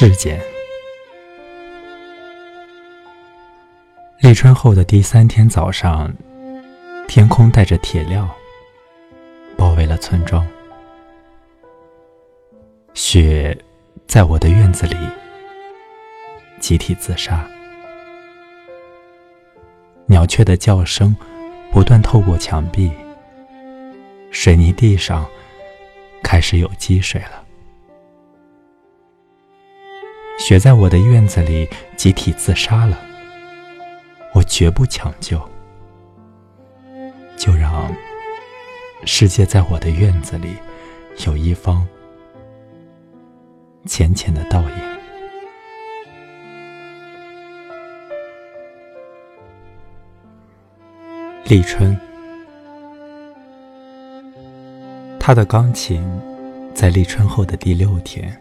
事件。立春后的第三天早上，天空带着铁料，包围了村庄。雪在我的院子里集体自杀，鸟雀的叫声不断透过墙壁，水泥地上开始有积水了。雪在我的院子里集体自杀了，我绝不抢救，就让世界在我的院子里有一方浅浅的倒影。立春，他的钢琴在立春后的第六天。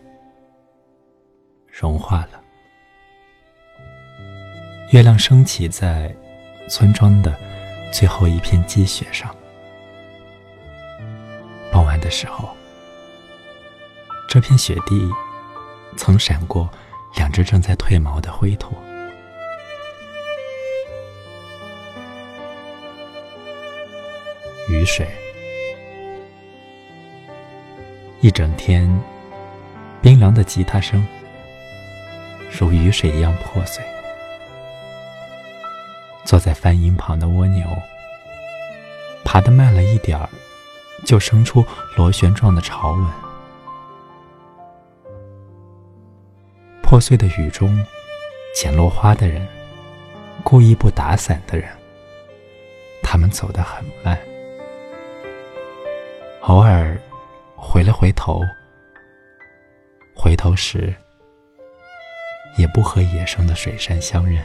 融化了，月亮升起在村庄的最后一片积雪上。傍晚的时候，这片雪地曾闪过两只正在褪毛的灰兔。雨水，一整天，冰凉的吉他声。如雨水一样破碎。坐在翻音旁的蜗牛，爬得慢了一点儿，就生出螺旋状的潮纹。破碎的雨中，捡落花的人，故意不打伞的人，他们走得很慢，偶尔回了回头，回头时。也不和野生的水杉相认。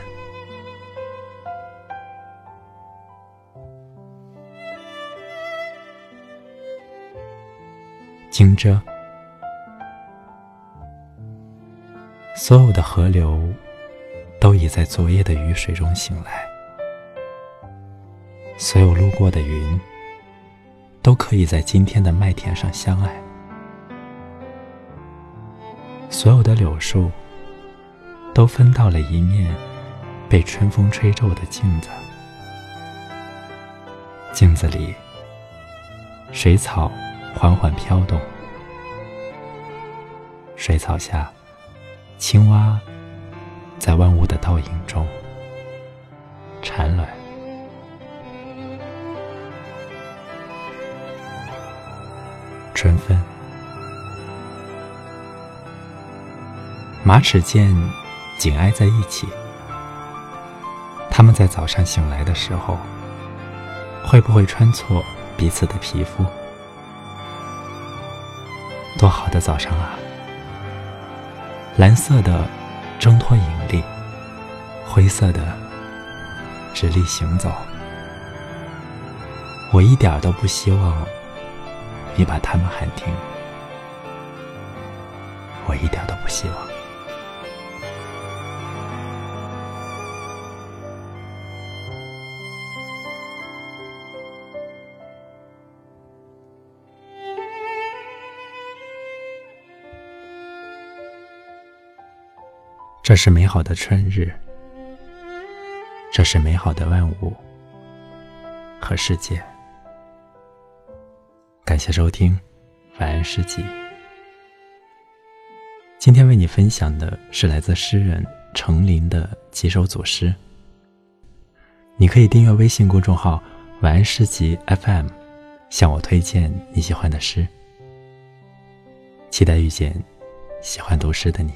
惊蛰，所有的河流都已在昨夜的雨水中醒来，所有路过的云都可以在今天的麦田上相爱，所有的柳树。都分到了一面被春风吹皱的镜子，镜子里水草缓缓飘动，水草下青蛙在万物的倒影中产卵。春分，马齿苋。紧挨在一起，他们在早上醒来的时候，会不会穿错彼此的皮肤？多好的早上啊！蓝色的挣脱引力，灰色的直立行走。我一点都不希望你把他们喊停，我一点都不希望。这是美好的春日，这是美好的万物和世界。感谢收听，晚安诗集。今天为你分享的是来自诗人程琳的几首组诗。你可以订阅微信公众号“晚安诗集 FM”，向我推荐你喜欢的诗。期待遇见喜欢读诗的你。